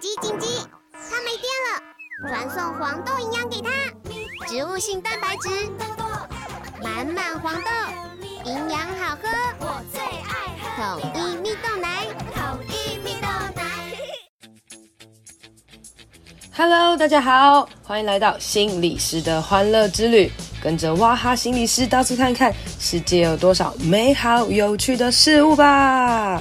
紧急紧急！它没电了，传送黄豆营养给它，植物性蛋白质，满满黄豆，营养好喝，我最爱喝统一蜜豆奶，统一蜜豆奶。Hello，大家好，欢迎来到心理师的欢乐之旅，跟着哇哈心理师到处看看，世界有多少美好有趣的事物吧。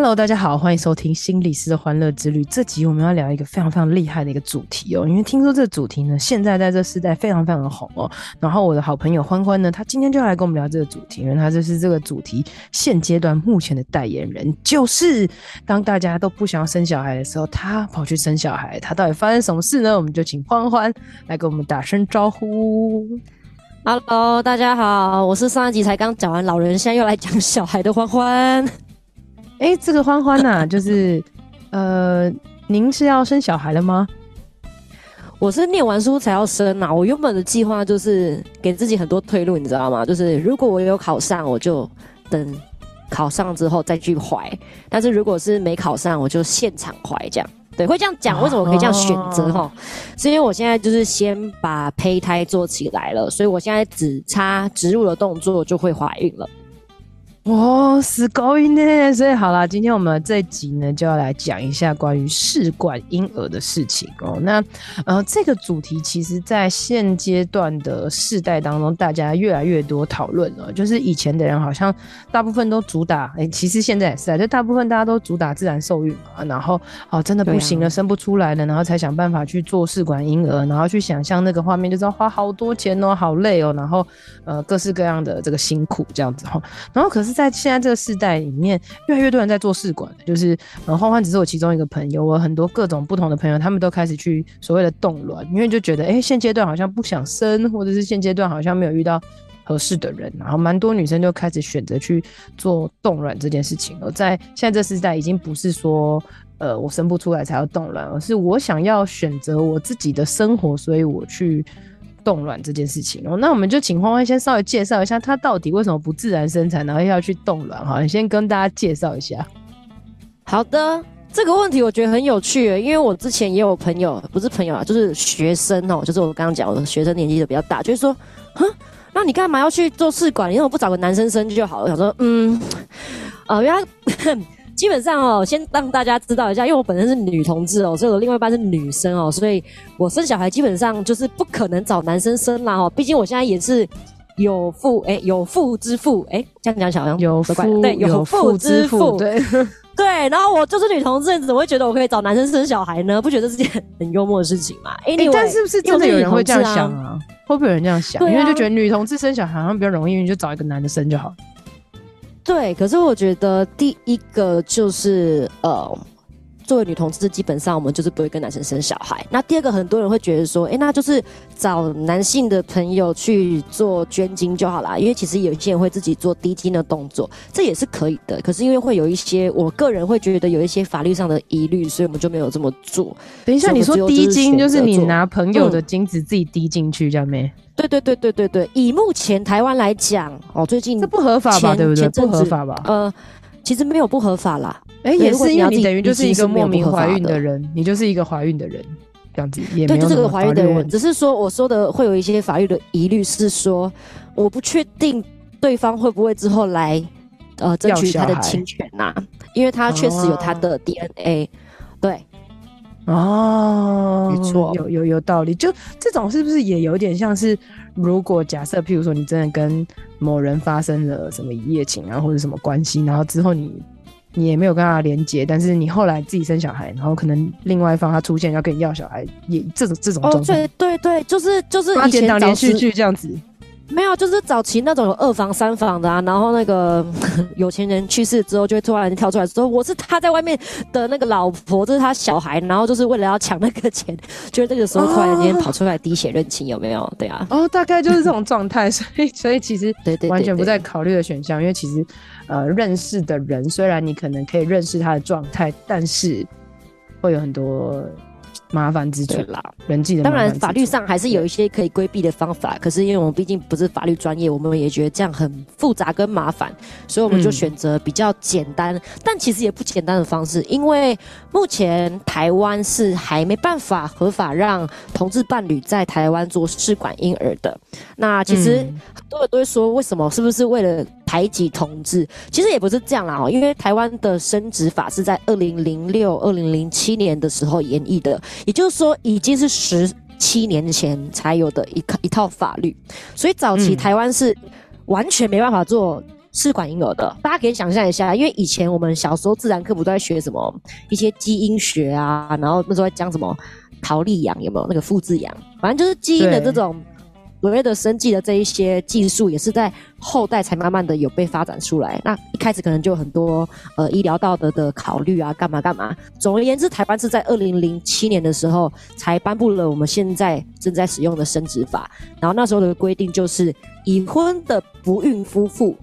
Hello，大家好，欢迎收听心理师的欢乐之旅。这集我们要聊一个非常非常厉害的一个主题哦，因为听说这个主题呢，现在在这世代非常非常的红哦。然后我的好朋友欢欢呢，他今天就要来跟我们聊这个主题，因为他就是这个主题现阶段目前的代言人，就是当大家都不想要生小孩的时候，他跑去生小孩，他到底发生什么事呢？我们就请欢欢来跟我们打声招呼。Hello，大家好，我是上一集才刚讲完老人，现在又来讲小孩的欢欢。哎，这个欢欢呐，就是，呃，您是要生小孩了吗？我是念完书才要生呐。我原本的计划就是给自己很多退路，你知道吗？就是如果我有考上，我就等考上之后再去怀；但是如果是没考上，我就现场怀。这样对，会这样讲。为什么可以这样选择？哈、哦，是因为我现在就是先把胚胎做起来了，所以我现在只差植入的动作就会怀孕了。哦，是高音呢，所以好啦，今天我们这一集呢就要来讲一下关于试管婴儿的事情哦。那呃，这个主题其实，在现阶段的世代当中，大家越来越多讨论了。就是以前的人好像大部分都主打，哎、欸，其实现在也是啊，就大部分大家都主打自然受孕嘛。然后哦，真的不行了，啊、生不出来了，然后才想办法去做试管婴儿，然后去想象那个画面，就知道花好多钱哦，好累哦，然后呃，各式各样的这个辛苦这样子哈。然后可是。在现在这个世代里面，越来越多人在做试管，就是呃，欢欢只是我其中一个朋友，我很多各种不同的朋友，他们都开始去所谓的冻卵，因为就觉得，哎、现阶段好像不想生，或者是现阶段好像没有遇到合适的人，然后蛮多女生就开始选择去做冻卵这件事情。而在现在这世代，已经不是说，呃，我生不出来才要冻卵，而是我想要选择我自己的生活，所以我去。冻卵这件事情哦，那我们就请欢欢先稍微介绍一下，他到底为什么不自然生产，然后要去冻卵？好，你先跟大家介绍一下。好的，这个问题我觉得很有趣，因为我之前也有朋友，不是朋友啊，就是学生哦，就是我刚刚讲的学生年纪都比较大，就是说，哼，那你干嘛要去做试管？你怎么不找个男生生就好了？我想说，嗯，呃，原来。基本上哦，先让大家知道一下，因为我本身是女同志哦，所以我另外一半是女生哦，所以我生小孩基本上就是不可能找男生生啦哦，毕竟我现在也是有妇哎，有妇之妇哎，这样讲好像有妇对有妇之妇对 对，然后我就是女同志，你怎么会觉得我可以找男生生小孩呢？不觉得是件很幽默的事情吗？哎、欸，但是不是真的有人会这样想啊？会不会有人这样想？啊、因为就觉得女同志生小孩好像比较容易，你就找一个男的生就好。对，可是我觉得第一个就是呃，作为女同志，基本上我们就是不会跟男生生小孩。那第二个，很多人会觉得说，哎，那就是找男性的朋友去做捐精就好啦，因为其实有些人会自己做滴精的动作，这也是可以的。可是因为会有一些，我个人会觉得有一些法律上的疑虑，所以我们就没有这么做。等一下，你说滴精就是你拿朋友的精子自己滴进去，这样没？对对对对对对，以目前台湾来讲，哦，最近这不合法吧？对不对？不合法吧？呃，其实没有不合法啦。哎，也是因为你等于就是一个莫名怀孕的人，你就是一个怀孕的人，这样子也没有。对，就是个怀孕的人，只是说我说的会有一些法律的疑虑，是说我不确定对方会不会之后来呃争取他的侵权呐，因为他确实有他的 DNA，对。哦，没错，有有有道理。就这种是不是也有点像是，如果假设，譬如说你真的跟某人发生了什么一夜情啊，或者什么关系，然后之后你你也没有跟他连接，但是你后来自己生小孩，然后可能另外一方他出现要跟你要小孩，也这种这种状况。哦，对对对，就是就是以前当连续剧这样子。没有，就是早期那种有二房三房的啊，然后那个 有钱人去世之后，就会突然跳出来说我是他在外面的那个老婆，这是他小孩，然后就是为了要抢那个钱，就是这个时候突然间跑出来滴血认亲，有没有？对啊，哦，大概就是这种状态，所以 所以其实对对完全不在考虑的选项，因为其实呃认识的人虽然你可能可以认识他的状态，但是会有很多麻烦之处啦。人际的当然，法律上还是有一些可以规避的方法。可是因为我们毕竟不是法律专业，我们也觉得这样很复杂跟麻烦，所以我们就选择比较简单，嗯、但其实也不简单的方式。因为目前台湾是还没办法合法让同志伴侣在台湾做试管婴儿的。那其实很多人都会说，为什么？是不是为了排挤同志？其实也不是这样啦，哦，因为台湾的生殖法是在二零零六、二零零七年的时候演绎的，也就是说已经是十七年前才有的一一套法律，所以早期台湾是完全没办法做试管婴儿的。大家可以想象一下，因为以前我们小时候自然科不都在学什么一些基因学啊，然后那时候在讲什么桃莉羊有没有那个复制羊，反正就是基因的这种。所谓的生计的这一些技术，也是在后代才慢慢的有被发展出来。那一开始可能就很多呃医疗道德的考虑啊，干嘛干嘛。总而言之，台湾是在二零零七年的时候才颁布了我们现在正在使用的生殖法。然后那时候的规定就是，已婚的不孕夫妇、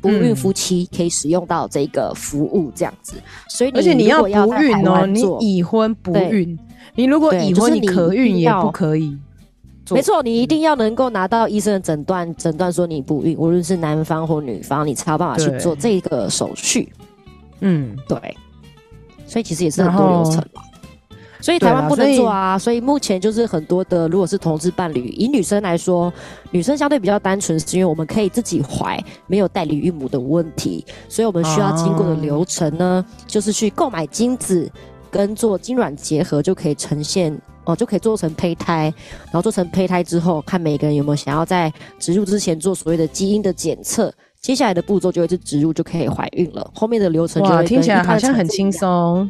不孕夫妻可以使用到这个服务，这样子。所以你，而且你要不孕哦，你已婚不孕，你如果已婚，你可孕也不可以。没错，你一定要能够拿到医生的诊断，诊断说你不孕，无论是男方或女方，你才有办法去做这个手续。嗯，对。所以其实也是很多流程嘛。所以台湾不能做啊。所以目前就是很多的，如果是同志伴侣，以女生来说，女生相对比较单纯，是因为我们可以自己怀，没有代理孕母的问题。所以我们需要经过的流程呢，就是去购买精子，跟做精卵结合，就可以呈现。哦，就可以做成胚胎，然后做成胚胎之后，看每个人有没有想要在植入之前做所谓的基因的检测，接下来的步骤就会是植入就可以怀孕了。后面的流程就会听起来好像很轻松，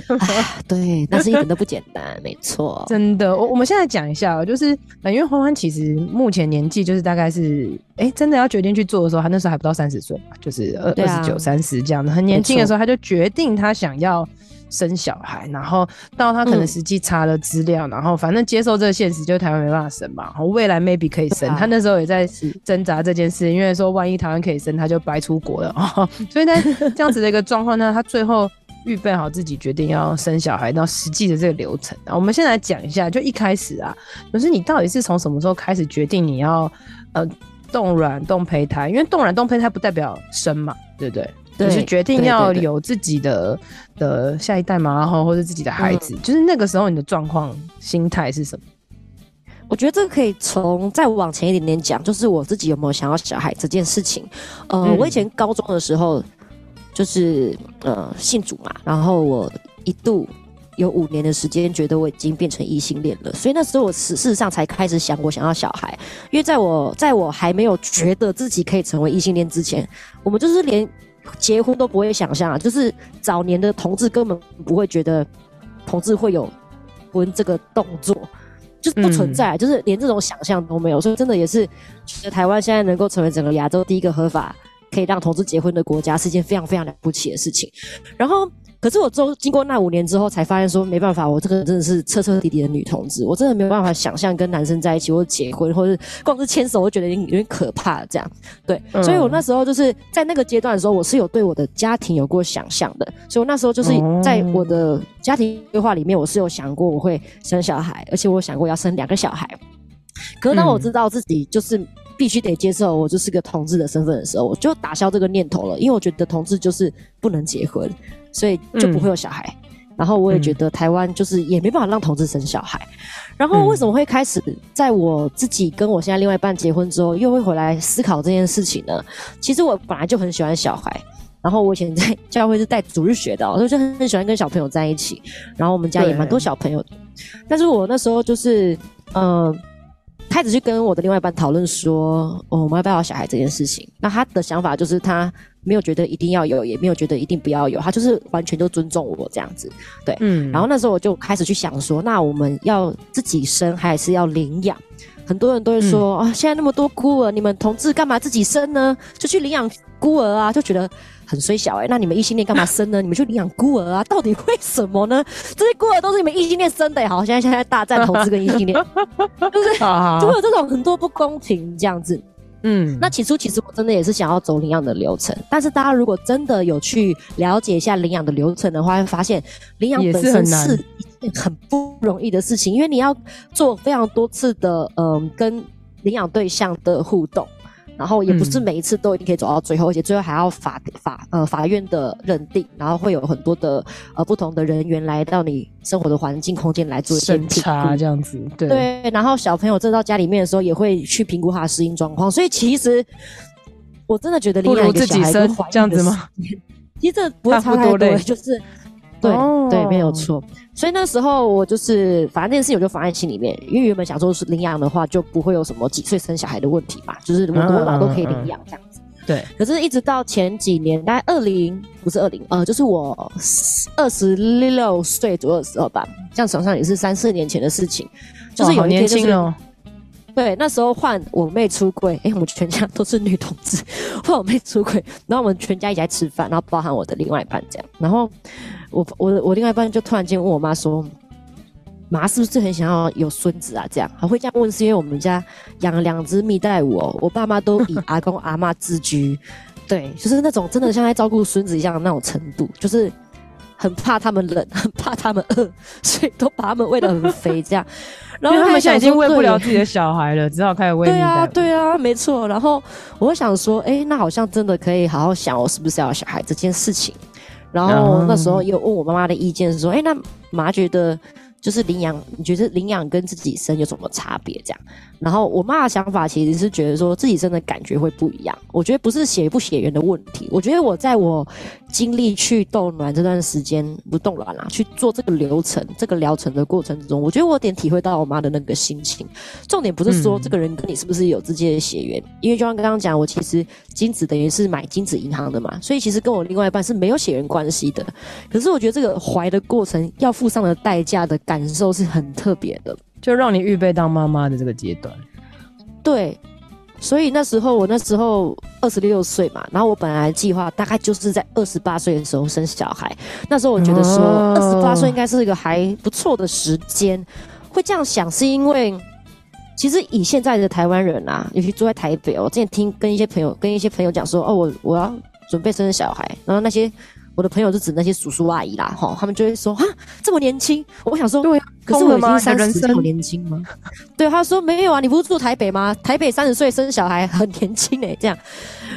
对，但是一点都不简单，没错。真的，我我们现在讲一下，就是因为欢欢其实目前年纪就是大概是，哎、欸，真的要决定去做的时候，他那时候还不到三十岁嘛，就是二二十九、三十这样的，很年轻的时候他就决定他想要。生小孩，然后到他可能实际查了资料，嗯，然后反正接受这个现实，就是台湾没办法生嘛。然后未来 maybe 可以生，啊，他那时候也在挣扎这件事，因为说万一台湾可以生，他就白出国了哦。所以在这样子的一个状况呢，他最后预备好自己决定要生小孩，到实际的这个流程。我们先来讲一下，就一开始啊，可是你到底是从什么时候开始决定你要呃冻卵冻胚胎？因为冻卵冻胚胎不代表生嘛，对不对？你是决定要有自己的的下一代嘛，然后或者自己的孩子，嗯，就是那个时候你的状况心态是什么？我觉得这个可以从再往前一点点讲，就是我自己有没有想要小孩这件事情。呃，嗯，我以前高中的时候就是呃信主嘛，然后我一度有五年的时间觉得我已经变成异性恋了，所以那时候我事实上才开始想我想要小孩，因为在我在我还没有觉得自己可以成为异性恋之前，我们就是连。结婚都不会想象啊，就是早年的同志根本不会觉得同志会有婚这个动作，就是不存在，就是连这种想象都没有。所以真的也是觉得台湾现在能够成为整个亚洲第一个合法可以让同志结婚的国家，是一件非常非常了不起的事情。然后。可是我周经过那五年之后，才发现说没办法，我这个人真的是彻彻底底的女同志，我真的没有办法想象跟男生在一起或者结婚，或者光是牵手，我觉得有点有点可怕这样。对，嗯，所以我那时候就是在那个阶段的时候，我是有对我的家庭有过想象的，所以我那时候就是在我的家庭规划里面，我是有想过我会生小孩，而且我想过要生两个小孩。可是当我知道自己就是必须得接受我就是个同志的身份的时候，我就打消这个念头了，因为我觉得同志就是不能结婚。所以就不会有小孩，然后我也觉得台湾就是也没办法让同志生小孩，然后为什么会开始在我自己跟我现在另外一半结婚之后，又会回来思考这件事情呢？其实我本来就很喜欢小孩，然后我以前在教会是带主日学的，所以就很喜欢跟小朋友在一起。然后我们家也蛮多小朋友的，但是我那时候就是嗯。开始去跟我的另外一半讨论说，哦，我们要不要小孩这件事情。那他的想法就是他没有觉得一定要有，也没有觉得一定不要有，他就是完全就尊重我这样子。对，嗯。然后那时候我就开始去想说，那我们要自己生还是要领养？很多人都会说，啊、现在那么多孤儿，你们同志干嘛自己生呢？就去领养孤儿啊，就觉得。很衰小哎、欸，那你们异性恋干嘛生呢？你们去领养孤儿啊？到底为什么呢？这些孤儿都是你们异性恋生的、欸，好，现在现在大战同志跟异性恋，就是 就会有这种很多不公平这样子。嗯，那起初其实我真的也是想要走领养的流程，但是大家如果真的有去了解一下领养的流程的话，会发现领养本身是一件很不容易的事情，因为你要做非常多次的嗯、呃、跟领养对象的互动。然后也不是每一次都一定可以走到最后，嗯、而且最后还要法法呃法院的认定，然后会有很多的呃不同的人员来到你生活的环境空间来做审查这样子，对对。然后小朋友真到家里面的时候，也会去评估他的适应状况。所以其实我真的觉得领养一个小孩跟怀孕这样子吗？其实这不会差太多，就是。对、oh. 对，没有错。所以那时候我就是，反正这件事情我就放在心里面，因为原本想说是领养的话，就不会有什么几岁生小孩的问题嘛，就是我多老都可以领养这样子。对。可是，一直到前几年，大概二零不是二零，呃，就是我二十六岁左右的时候吧，这样想上也是三四年前的事情。就是有一天、就是，哦。对，那时候换我妹出柜，哎、欸，我们全家都是女同志，换我妹出柜，然后我们全家一起来吃饭，然后包含我的另外一半这样，然后。我我我另外一半就突然间问我妈说：“妈是不是很想要有孙子啊？”这样还会这样问，是因为我们家养了两只蜜袋鼯哦，我爸妈都以 阿公阿妈自居，对，就是那种真的像在照顾孙子一样的那种程度，就是很怕他们冷，很怕他们饿，所以都把他们喂得很肥这样。然后他们现在已经喂不了自己的小孩了，只好开始喂。对啊，对啊，没错。然后我想说，哎，那好像真的可以好好想，我是不是要有小孩这件事情。然后那时候又问我妈妈的意见，是说，哎，那妈觉得。就是领养，你觉得领养跟自己生有什么差别？这样，然后我妈的想法其实是觉得说自己真的感觉会不一样。我觉得不是血不血缘的问题，我觉得我在我经历去冻卵这段时间，不冻卵啦，去做这个流程、这个疗程的过程之中，我觉得我有点体会到我妈的那个心情。重点不是说这个人跟你是不是有直接的血缘，嗯、因为就像刚刚讲，我其实精子等于是买精子银行的嘛，所以其实跟我另外一半是没有血缘关系的。可是我觉得这个怀的过程要付上的代价的感。感受是很特别的，就让你预备当妈妈的这个阶段。对，所以那时候我那时候二十六岁嘛，然后我本来计划大概就是在二十八岁的时候生小孩。那时候我觉得说二十八岁应该是一个还不错的时间。会这样想是因为，其实以现在的台湾人啊，尤其住在台北哦，我之前听跟一些朋友跟一些朋友讲说，哦，我我要准备生小孩，然后那些。我的朋友就指那些叔叔阿姨啦，哈，他们就会说啊，这么年轻，我想说，对，可是我已经三十，这么年轻吗？对，他说没有啊，你不是住台北吗？台北三十岁生小孩很年轻哎、欸，这样。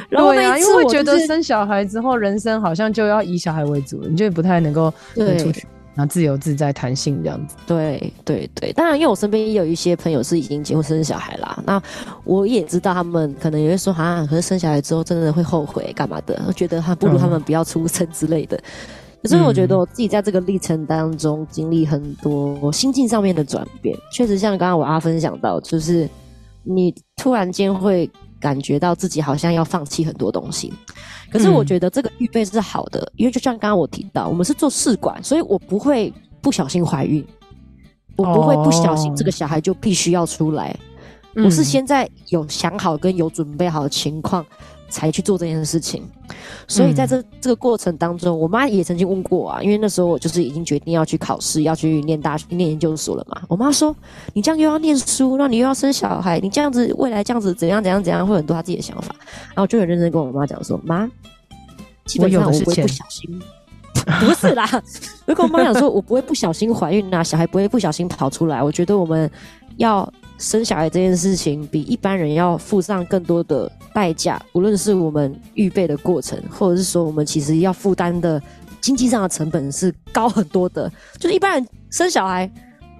然后那一次我、就是，因为觉得生小孩之后，人生好像就要以小孩为主，你就不太能够出去。然后自由自在、弹性这样子。对对对，当然，因为我身边也有一些朋友是已经结婚生小孩啦。那我也知道他们可能也会说啊，可是生小孩之后真的会后悔干嘛的？我觉得他不如他们不要出生之类的。嗯、可是我觉得我自己在这个历程当中经历很多心境上面的转变，确实像刚刚我阿分享到，就是你突然间会感觉到自己好像要放弃很多东西。可是我觉得这个预备是好的，嗯、因为就像刚刚我提到，我们是做试管，所以我不会不小心怀孕，我不会不小心这个小孩就必须要出来，哦、我是现在有想好跟有准备好的情况。才去做这件事情，所以在这这个过程当中，我妈也曾经问过啊，因为那时候我就是已经决定要去考试，要去念大学、念研究所了嘛。我妈说：“你这样又要念书，那你又要生小孩，你这样子未来这样子怎样怎样怎样，会很多她自己的想法。”然后就很认真跟我妈讲说：“妈，基本上我不会不小心，不是啦。如果我妈讲说，我不会不小心怀孕啊，小孩不会不小心跑出来。我觉得我们要。”生小孩这件事情比一般人要付上更多的代价，无论是我们预备的过程，或者是说我们其实要负担的经济上的成本是高很多的。就是一般人生小孩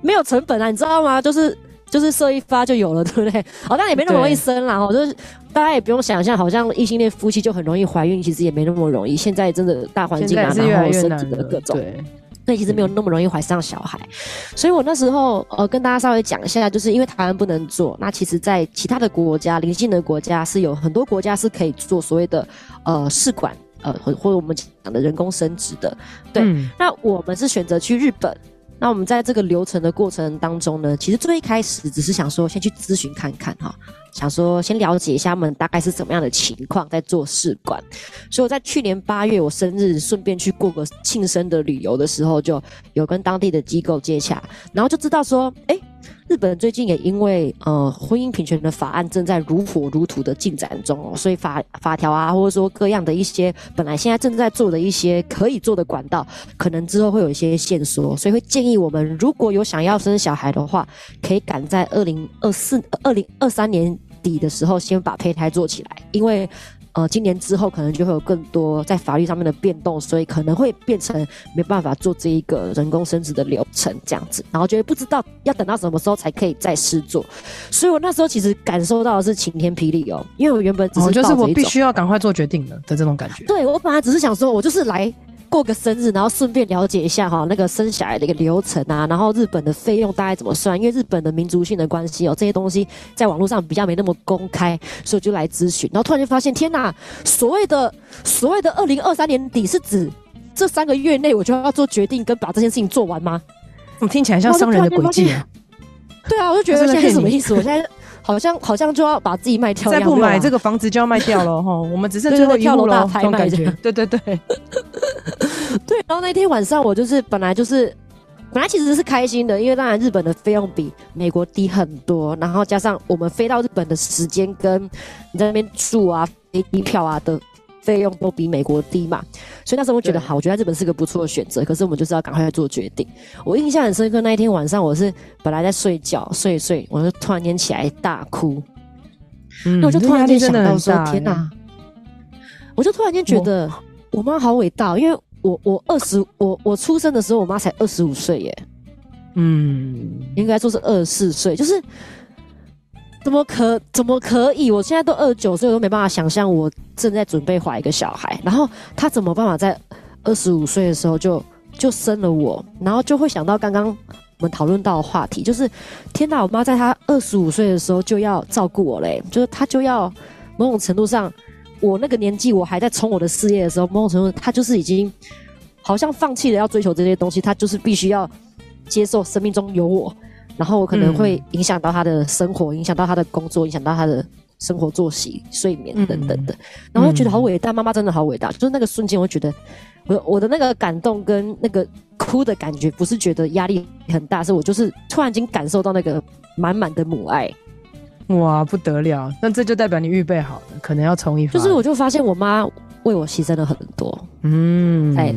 没有成本啊，你知道吗？就是就是射一发就有了，对不对？好，但也没那么容易生啦。哈，就是大家也不用想象，好像异性恋夫妻就很容易怀孕，其实也没那么容易。现在真的大环境啊，然后身体的各种。对所以其实没有那么容易怀上小孩，所以我那时候呃跟大家稍微讲一下，就是因为台湾不能做，那其实在其他的国家，邻近的国家是有很多国家是可以做所谓的呃试管呃或或者我们讲的人工生殖的，对，嗯、那我们是选择去日本。那我们在这个流程的过程当中呢，其实最一开始只是想说先去咨询看看哈，想说先了解一下他们大概是怎么样的情况在做试管。所以我在去年八月我生日顺便去过个庆生的旅游的时候，就有跟当地的机构接洽，然后就知道说，哎、日本最近也因为呃婚姻平权的法案正在如火如荼的进展中哦，所以法法条啊，或者说各样的一些本来现在正在做的一些可以做的管道，可能之后会有一些线索，所以会建议我们如果有想要生小孩的话，可以赶在二零二四、二零二三年底的时候先把胚胎做起来，因为。呃，今年之后可能就会有更多在法律上面的变动，所以可能会变成没办法做这一个人工生殖的流程这样子，然后觉得不知道要等到什么时候才可以再试做，所以我那时候其实感受到的是晴天霹雳哦，因为我原本只是、哦、就是我必须要赶快做决定的的这种感觉。对，我本来只是想说，我就是来。过个生日，然后顺便了解一下哈，那个生小孩的一个流程啊，然后日本的费用大概怎么算？因为日本的民族性的关系哦，这些东西在网络上比较没那么公开，所以就来咨询。然后突然就发现，天哪！所谓的所谓的二零二三年底是指这三个月内我就要做决定跟把这件事情做完吗？我听起来像商人的诡计啊！对啊，我就觉得现在是什么意思？我现在。好像好像就要把自己卖掉，再不买这个房子就要卖掉了 哈。我们只剩最后一户了，这种感觉。对对对，对。然后 那天晚上我就是本来就是本来其实是开心的，因为当然日本的费用比美国低很多，然后加上我们飞到日本的时间跟你在那边住啊、飞机票啊的。费用都比美国低嘛，所以那时候我觉得好，我觉得日本是个不错的选择。可是我们就是要赶快做决定。我印象很深刻，那一天晚上我是本来在睡觉，睡一睡，我就突然间起来大哭。嗯，那我就突然间想到说：“天哪！”我就突然间觉得我妈好伟大，因为我我二十我我出生的时候，我妈才二十五岁耶。嗯，应该说是二十四岁，就是。怎么可怎么可以？我现在都二十九岁，我都没办法想象我正在准备怀一个小孩。然后他怎么办法在二十五岁的时候就就生了我？然后就会想到刚刚我们讨论到的话题，就是天哪！我妈在她二十五岁的时候就要照顾我嘞，就是她就要某种程度上，我那个年纪我还在冲我的事业的时候，某种程度她就是已经好像放弃了要追求这些东西，她就是必须要接受生命中有我。然后我可能会影响到他的生活，嗯、影响到他的工作，影响到他的生活作息、睡眠等等的。嗯、然后我觉得好伟大，妈妈真的好伟大。就是那个瞬间，我觉得我我的那个感动跟那个哭的感觉，不是觉得压力很大，是我就是突然间感受到那个满满的母爱。哇，不得了！那这就代表你预备好了，可能要冲一发。就是我就发现我妈为我牺牲了很多，嗯，在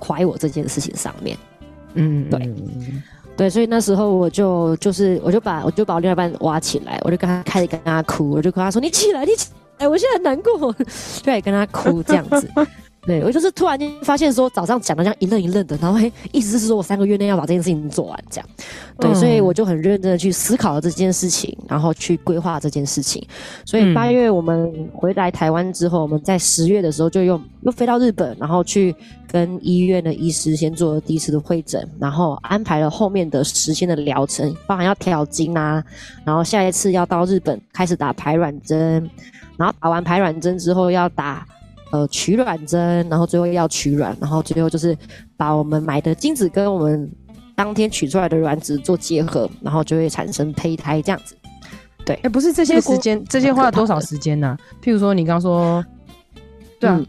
怀我这件事情上面，嗯，对。对，所以那时候我就就是我就把我就把我另外一半挖起来，我就跟他开始跟他哭，我就跟他说：“你起来，你起来，我现在很难过。” 对跟他哭这样子。对，我就是突然间发现说早上讲的这样一愣一愣的，然后嘿，意思是说我三个月内要把这件事情做完这样。对，所以我就很认真的去思考了这件事情，然后去规划这件事情。所以八月我们回来台湾之后，我们在十月的时候就又又飞到日本，然后去跟医院的医师先做了第一次的会诊，然后安排了后面的时间的疗程，包含要调经啊，然后下一次要到日本开始打排卵针，然后打完排卵针之后要打。呃，取卵针，然后最后要取卵，然后最后就是把我们买的精子跟我们当天取出来的卵子做结合，然后就会产生胚胎这样子。对，哎、欸，不是这些时间，这些花了多少时间呢、啊？譬如说，你刚刚说，对啊。嗯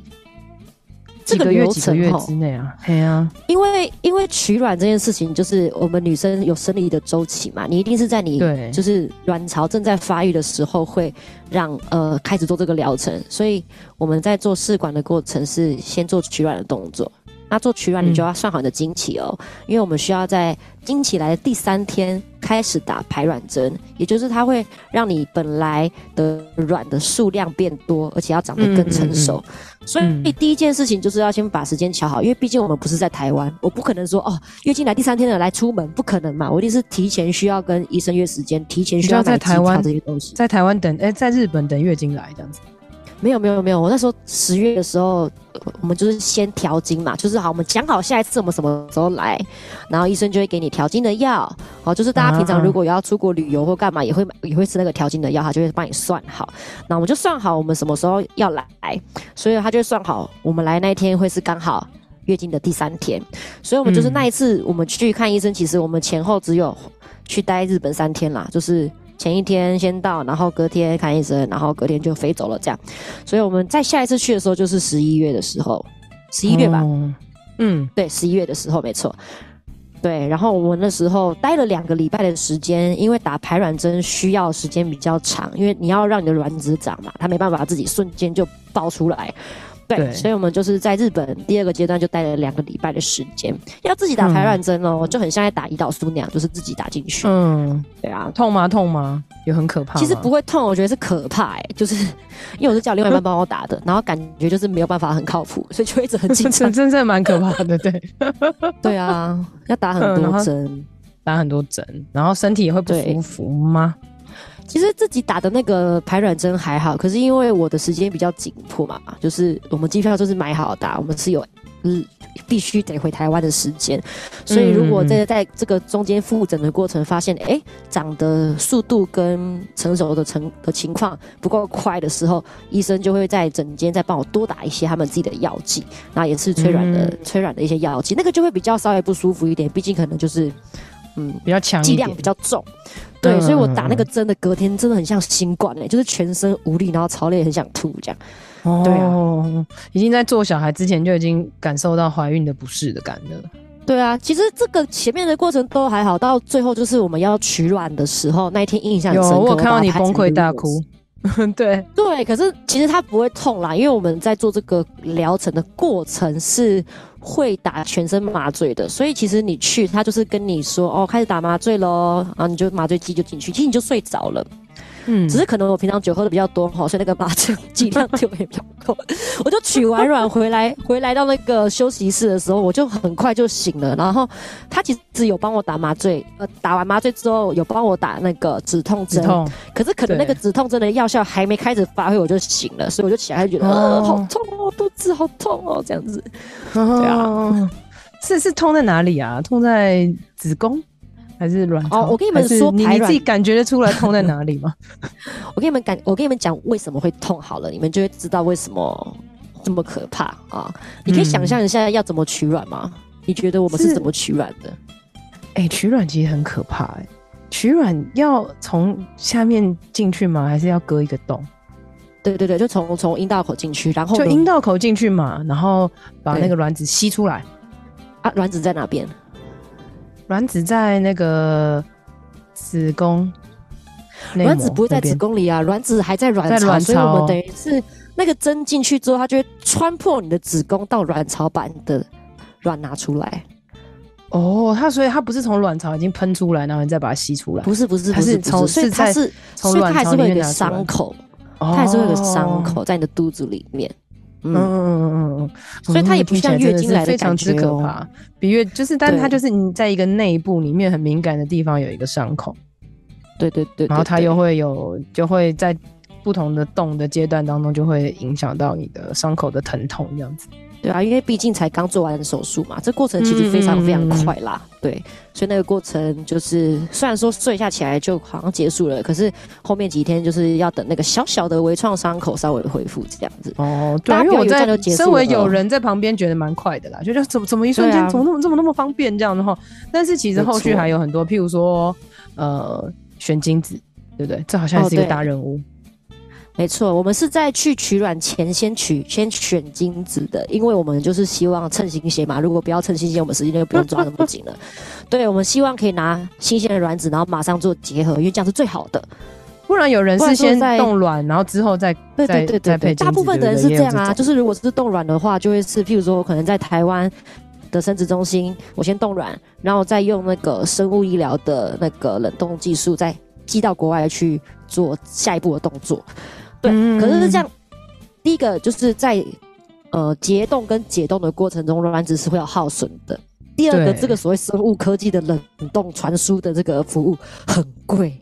几个月几个月之内啊？对啊，因为因为取卵这件事情，就是我们女生有生理的周期嘛，你一定是在你就是卵巢正在发育的时候，会让呃开始做这个疗程，所以我们在做试管的过程是先做取卵的动作。那做取卵，你就要算好你的经期哦，嗯、因为我们需要在经期来的第三天开始打排卵针，也就是它会让你本来的卵的数量变多，而且要长得更成熟。嗯嗯嗯、所以第一件事情就是要先把时间调好，因为毕竟我们不是在台湾，我不可能说哦，月经来第三天了来出门，不可能嘛，我一定是提前需要跟医生约时间，提前需要在台湾这些东西，在台湾等，哎、欸，在日本等月经来这样子。没有没有没有，我那时候十月的时候，我们就是先调经嘛，就是好，我们讲好下一次我们什么时候来，然后医生就会给你调经的药，好，就是大家平常如果要出国旅游或干嘛，也会也会吃那个调经的药，他就会帮你算好，那我们就算好我们什么时候要来，所以他就算好我们来那一天会是刚好月经的第三天，所以我们就是那一次我们去看医生，其实我们前后只有去待日本三天啦，就是。前一天先到，然后隔天看医生，然后隔天就飞走了，这样。所以我们在下一次去的时候就是十一月的时候，十一月吧。嗯，对，十一月的时候没错。对，然后我们那时候待了两个礼拜的时间，因为打排卵针需要时间比较长，因为你要让你的卵子长嘛，它没办法自己瞬间就爆出来。对，对，所以我们就是在日本第二个阶段就待了两个礼拜的时间，要自己打排卵针哦，嗯、就很像在打胰岛素那样，就是自己打进去。嗯，对啊，痛吗？痛吗？有很可怕？其实不会痛，我觉得是可怕哎、欸，就是因为我是叫另外一半帮我打的，然后感觉就是没有办法很靠谱，所以就一直很紧张，真的蛮可怕的。对，对啊，要打很多针、嗯，打很多针，然后身体也会不舒服吗？其实自己打的那个排卵针还好，可是因为我的时间比较紧迫嘛，就是我们机票就是买好打，我们是有嗯必须得回台湾的时间，所以如果在在这个中间复诊的过程发现，哎，长的速度跟成熟的成的情况不够快的时候，医生就会在诊间再帮我多打一些他们自己的药剂，那也是催卵的、嗯、催卵的一些药剂，那个就会比较稍微不舒服一点，毕竟可能就是嗯比较强，剂量比较重。对，所以我打那个针的隔天真的很像新冠哎、欸，就是全身无力，然后超累，很想吐这样。哦，对啊，已经在做小孩之前就已经感受到怀孕的不适的感了。对啊，其实这个前面的过程都还好，到最后就是我们要取卵的时候，那一天印象很深刻。有，我看到你崩溃大哭。对对，可是其实它不会痛啦，因为我们在做这个疗程的过程是会打全身麻醉的，所以其实你去，他就是跟你说哦，开始打麻醉喽，然后你就麻醉剂就进去，其实你就睡着了。嗯，只是可能我平常酒喝的比较多哈，所以那个麻醉剂量就也比较够。我就取完卵回来，回来到那个休息室的时候，我就很快就醒了。然后他其实有帮我打麻醉，呃，打完麻醉之后有帮我打那个止痛针。痛。可是可能那个止痛针的药效还没开始发挥，我就醒了，所以我就起来就觉得，呃，好痛哦，肚子好痛哦，这样子。对啊，是是痛在哪里啊？痛在子宫？还是卵巢？哦，我跟你们说，你你自己感觉得出来痛在哪里吗？我跟你们感，我跟你们讲为什么会痛好了，你们就会知道为什么这么可怕啊！你可以想象一下要怎么取卵吗？你觉得我们是怎么取卵的？哎、欸，取卵其实很可怕哎、欸，取卵要从下面进去吗？还是要割一个洞？对对对，就从从阴道口进去，然后就阴道口进去嘛，然后把那个卵子吸出来。啊，卵子在哪边？卵子在那个子宫，卵子不会在子宫里啊，卵子还在卵巢，所以我们等于是那个针进去之后，它就会穿破你的子宫到卵巢，把你的卵拿出来。哦，它所以它不是从卵巢已经喷出来，然后你再把它吸出来，不是不是不是，从所以它是所以它还是会有伤口，它还是会有个伤口在你的肚子里面。嗯嗯嗯嗯嗯，所以它也不像月经来的感觉，哦，非常之可怕。比月就是，但它就是你在一个内部里面很敏感的地方有一个伤口。对对，对对对，然后它又会有，就会在不同的动的阶段当中，就会影响到你的伤口的疼痛这样子。对啊，因为毕竟才刚做完手术嘛，这过程其实非常非常快啦。嗯、对，所以那个过程就是虽然说睡下起来就好像结束了，可是后面几天就是要等那个小小的微创伤口稍微恢复这样子。哦，对，因为我在身为有人在旁边觉得蛮快的啦，觉得怎么怎么一瞬间怎么那么这么那么方便这样的话，但是其实后续还有很多，譬如说呃选精子，对不对？这好像是一个大任务。哦没错，我们是在去取卵前先取先选精子的，因为我们就是希望趁新鲜嘛。如果不要趁新鲜，我们时间就不用抓那么紧了。对，我们希望可以拿新鲜的卵子，然后马上做结合，因为这样是最好的。不然有人是先冻卵，然后之后再对对对对对，大部分的人是这样啊。就是如果是冻卵的话，就会是譬如说，我可能在台湾的生殖中心，我先冻卵，然后再用那个生物医疗的那个冷冻技术，再寄到国外去做下一步的动作。对，可是是这样。第一个就是在呃结冻跟解冻的过程中，卵子是会有耗损的。第二个，这个所谓生物科技的冷冻传输的这个服务很贵。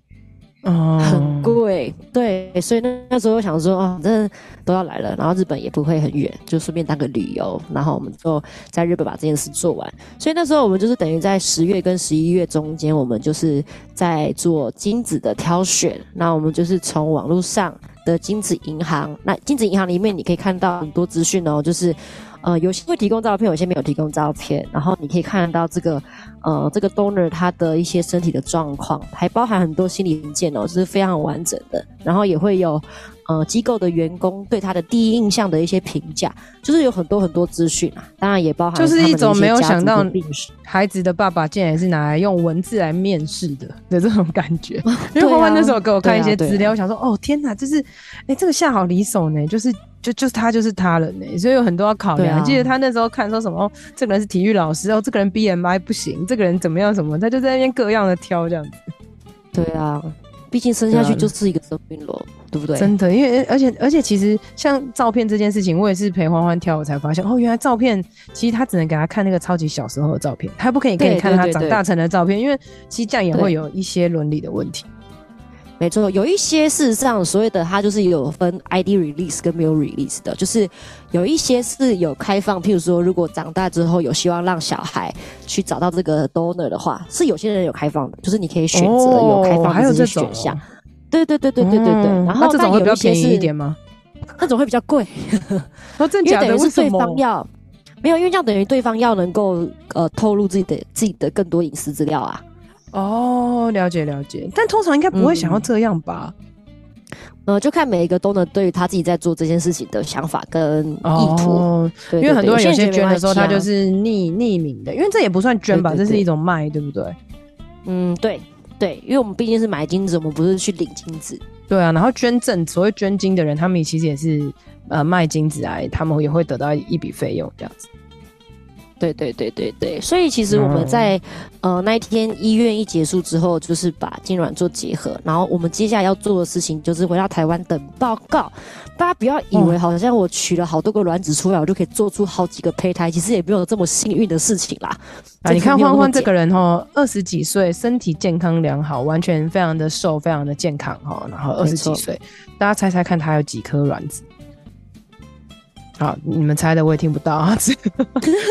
哦，很贵，对，所以那那时候我想说，啊，反正都要来了，然后日本也不会很远，就顺便当个旅游，然后我们就在日本把这件事做完。所以那时候我们就是等于在十月跟十一月中间，我们就是在做精子的挑选。那我们就是从网络上的精子银行，那精子银行里面你可以看到很多资讯哦，就是。呃，有些会提供照片，有些没有提供照片。然后你可以看到这个，呃，这个 donor 他的一些身体的状况，还包含很多心理文件哦，就是非常完整的。然后也会有，呃机构的员工对他的第一印象的一些评价，就是有很多很多资讯啊，当然也包含就是一种没有想到孩子的爸爸竟然是拿来用文字来面试的的这种感觉。因为欢欢那时候给我看一些资料，我想说哦天哪，就是哎这个下好离手呢，就是就就是他就是他了呢，所以有很多要考量。记得他那时候看说什么哦，这个人是体育老师哦，这个人 BMI 不行，这个人怎么样什么，他就在那边各样的挑这样子。对啊。毕竟生下去就是一个生命了，对，不对？真的，因为而且而且，其实像照片这件事情，我也是陪欢欢挑，我才发现哦，原来照片其实他只能给他看那个超级小时候的照片，他不可以给你看他长大成的照片，因为其实这样也会有一些伦理的问题。没错，有一些事实上所谓的它就是有分 ID release 跟没有 release 的，就是有一些是有开放，譬如说如果长大之后有希望让小孩去找到这个 donor 的话，是有些人有开放的，就是你可以选择有开放的这些选项。对对对对对对对。嗯、然后那这种会比较便宜一点吗？那种会比较贵。哦，真假的？因为等于是对方要没有，因为这样等于对方要能够呃透露自己的自己的更多隐私资料啊。哦，了解了解，但通常应该不会想要这样吧？嗯、呃，就看每一个都能对于他自己在做这件事情的想法跟意图。因为很多人有些捐的时候，他就是匿匿名的，因为这也不算捐吧，这是一种卖，对不对？嗯，对对，因为我们毕竟是买金子，我们不是去领金子。对啊，然后捐赠，所谓捐金的人，他们其实也是呃卖金子来，他们也会得到一笔费用这样子。对对对对对，所以其实我们在、嗯、呃那一天医院一结束之后，就是把精卵做结合，然后我们接下来要做的事情就是回到台湾等报告。大家不要以为好像我取了好多个卵子出来，我就可以做出好几个胚胎，其实也没有这么幸运的事情啦。啊，你看欢欢这个人哦，二十几岁，身体健康良好，完全非常的瘦，非常的健康哈，然后二十几岁，大家猜猜看他有几颗卵子？好，你们猜的我也听不到啊！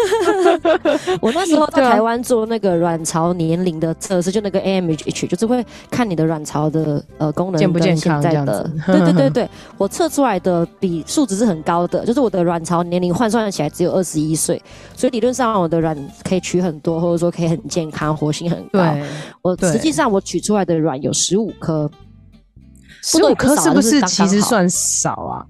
我那时候在台湾做那个卵巢年龄的测试，就那个 AMH，就是会看你的卵巢的呃功能健不健康这样子。对对对对，我测出来的比数值是很高的，就是我的卵巢年龄换算起来只有二十一岁，所以理论上我的卵可以取很多，或者说可以很健康，活性很高。我实际上我取出来的卵有十五颗，十五颗是不是其实算少啊？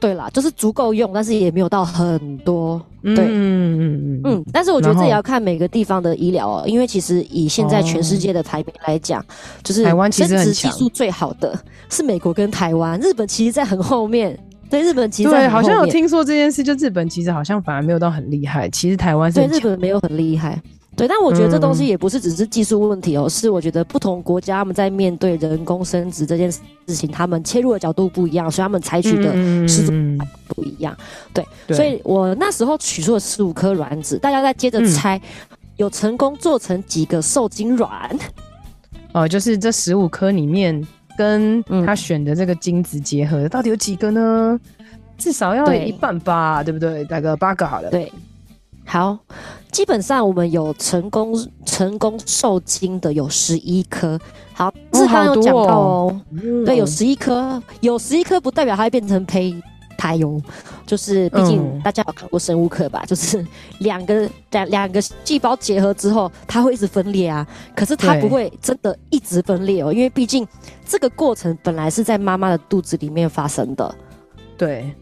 对啦，就是足够用，但是也没有到很多。对，嗯嗯嗯嗯。但是我觉得这也要看每个地方的医疗哦，因为其实以现在全世界的排名来讲，哦、就是台湾其实技术最好的是美国跟台湾，日本其实在很后面。对，日本其实对，好像有听说这件事，就日本其实好像反而没有到很厉害，其实台湾是对日本没有很厉害。对，但我觉得这东西也不是只是技术问题哦，嗯、是我觉得不同国家他们在面对人工生殖这件事情，他们切入的角度不一样，所以他们采取的施术不一样。对，对所以我那时候取出了十五颗卵子，大家再接着猜，嗯、有成功做成几个受精卵？哦，就是这十五颗里面跟他选的这个精子结合的，到底有几个呢？至少要一半吧，对，对不对？大概八个好了。对。好，基本上我们有成功成功受精的有十一颗。好，志刚有讲到哦，哦对，有十一颗，有十一颗不代表它会变成胚胎哟。就是毕竟大家有看过生物课吧，嗯、就是 两个两两个细胞结合之后，它会一直分裂啊。可是它不会真的一直分裂哦，因为毕竟这个过程本来是在妈妈的肚子里面发生的。对。